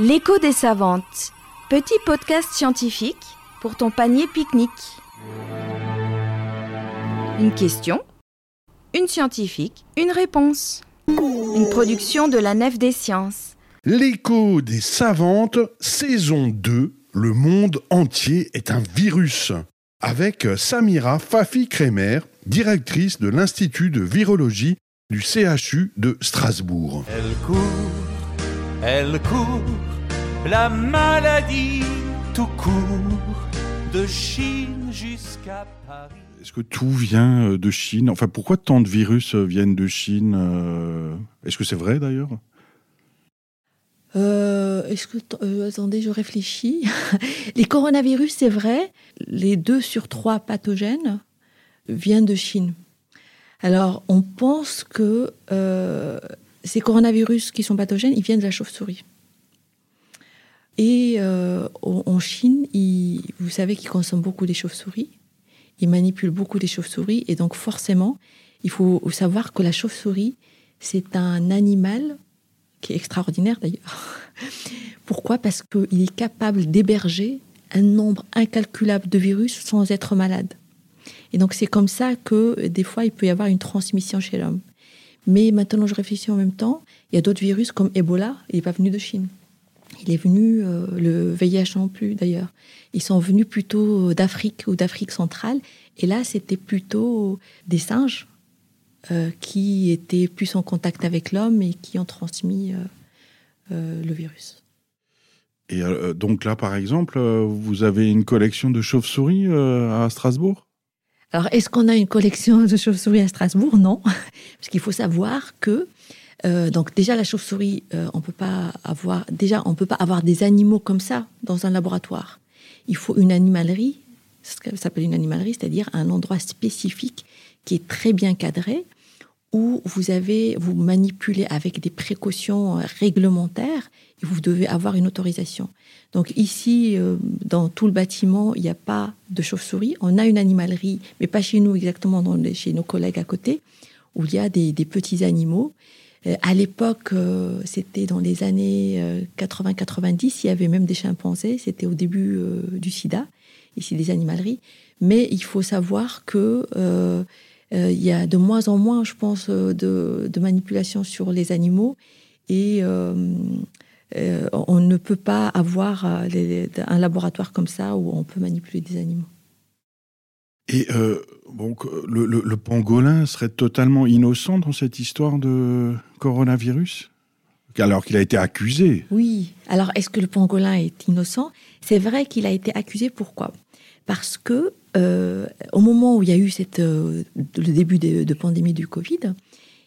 L'écho des savantes. Petit podcast scientifique pour ton panier pique-nique. Une question, une scientifique, une réponse. Une production de la Nef des Sciences. L'écho des savantes, saison 2, le monde entier est un virus. Avec Samira Fafi-Kremer, directrice de l'Institut de virologie du CHU de Strasbourg. Elle court, elle court, la maladie tout court, de Chine jusqu'à Paris. Est-ce que tout vient euh, de Chine? Enfin, pourquoi tant de virus euh, viennent de Chine euh, Est-ce que c'est vrai d'ailleurs? Euh, Est-ce que euh, attendez, je réfléchis. les coronavirus, c'est vrai, les deux sur trois pathogènes viennent de Chine. Alors, on pense que euh, ces coronavirus qui sont pathogènes, ils viennent de la chauve-souris. Et euh, en Chine, vous savez qu'ils consomment beaucoup des chauves-souris. Ils manipulent beaucoup des chauves-souris. Et donc, forcément, il faut savoir que la chauve-souris, c'est un animal qui est extraordinaire d'ailleurs. Pourquoi? Parce qu'il est capable d'héberger un nombre incalculable de virus sans être malade. Et donc c'est comme ça que des fois il peut y avoir une transmission chez l'homme. Mais maintenant je réfléchis en même temps, il y a d'autres virus comme Ebola, il n'est pas venu de Chine. Il est venu, euh, le VIH non plus d'ailleurs. Ils sont venus plutôt d'Afrique ou d'Afrique centrale. Et là c'était plutôt des singes euh, qui étaient plus en contact avec l'homme et qui ont transmis euh, euh, le virus. Et euh, donc là, par exemple, euh, vous avez une collection de chauves-souris euh, à Strasbourg? Alors, est-ce qu'on a une collection de chauves-souris à Strasbourg? Non, parce qu'il faut savoir que euh, donc déjà la chauve-souris, euh, on peut pas avoir déjà on peut pas avoir des animaux comme ça dans un laboratoire. Il faut une animalerie, ce s'appelle une animalerie, c'est-à-dire un endroit spécifique qui est très bien cadré où vous avez vous manipulez avec des précautions euh, réglementaires et vous devez avoir une autorisation. Donc ici, euh, dans tout le bâtiment, il n'y a pas de chauve-souris. On a une animalerie, mais pas chez nous exactement, chez nos collègues à côté, où il y a des, petits animaux. Euh, à l'époque, c'était dans les années euh, 80-90, il y avait même des chimpanzés. C'était au début du sida, ici des animaleries. Mais il faut savoir que euh, il y a de moins en moins, je pense, euh, de, de manipulation sur les animaux. Et euh, on ne peut pas avoir les- un laboratoire comme ça où on peut manipuler des animaux. Et euh, donc, le, le- le pangolin serait totalement innocent dans cette histoire de coronavirus? Alors qu'il a été accusé. Oui. Alors, est-ce que le pangolin est innocent? C'est vrai qu'il a été accusé. Pourquoi? Parce que euh, au moment où il y a eu euh, le début de, pandémie du Covid,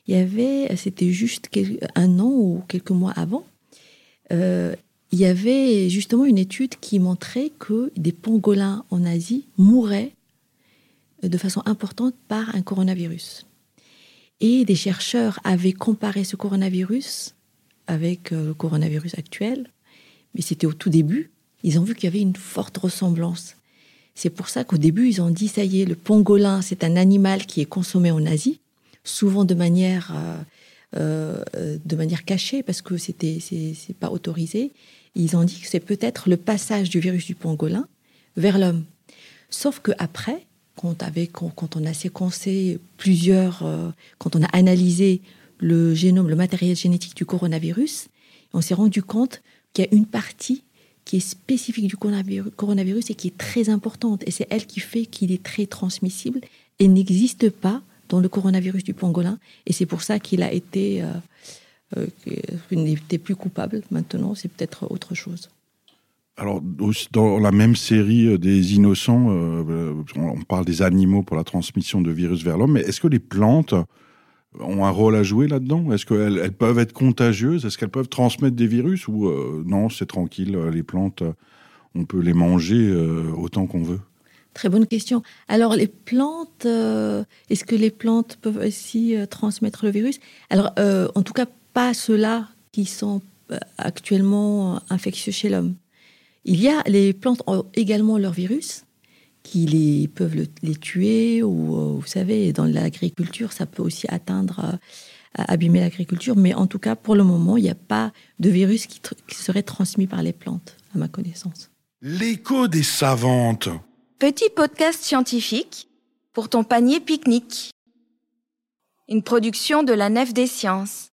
il y avait, c'était juste un an ou quelques mois avant, euh, il y avait justement une étude qui montrait que des pangolins en Asie mouraient de façon importante par un coronavirus. Et des chercheurs avaient comparé ce coronavirus avec le coronavirus actuel, mais c'était au tout début. Ils ont vu qu'il y avait une forte ressemblance. C'est pour ça qu'au début, ils ont dit, ça y est, le pangolin, c'est un animal qui est consommé en Asie, souvent de manière, euh, euh, de manière cachée, parce que c'était, c'est, pas autorisé. Ils ont dit que c'est peut-être le passage du virus du pangolin vers l'homme. Sauf que après, quand on a séquencé plusieurs, euh, quand on a analysé le génome, le matériel génétique du coronavirus, on s'est rendu compte qu'il y a une partie qui est spécifique du coronavirus, et qui est très importante. Et c'est elle qui fait qu'il est très transmissible et n'existe pas dans le coronavirus du pangolin. Et c'est pour ça qu'il a été, euh, euh, n'était plus coupable. Maintenant, c'est peut-être autre chose. Alors, dans la même série euh, des innocents, euh, on parle des animaux pour la transmission de virus vers l'homme, mais est-ce que les plantes ont un rôle à jouer là-dedans? Est-ce qu'elles elles peuvent être contagieuses? Est-ce qu'elles peuvent transmettre des virus? Ou euh, non, c'est tranquille, euh, les plantes, euh, on peut les manger autant qu'on veut. Très bonne question. Alors, les plantes, est-ce que les plantes peuvent aussi transmettre le virus? Alors, en tout cas, pas ceux-là qui sont actuellement infectieux chez l'homme. Il y a, les plantes ont également leur virus qui les, peuvent le- les tuer, ou euh, vous savez, dans l'agriculture, ça peut aussi atteindre, euh, abîmer l'agriculture. Mais en tout cas, pour le moment, il n'y a pas de virus qui, qui serait transmis par les plantes, à ma connaissance. L'écho des savantes. Petit podcast scientifique pour ton panier pique-nique. Une production de la Nef des Sciences.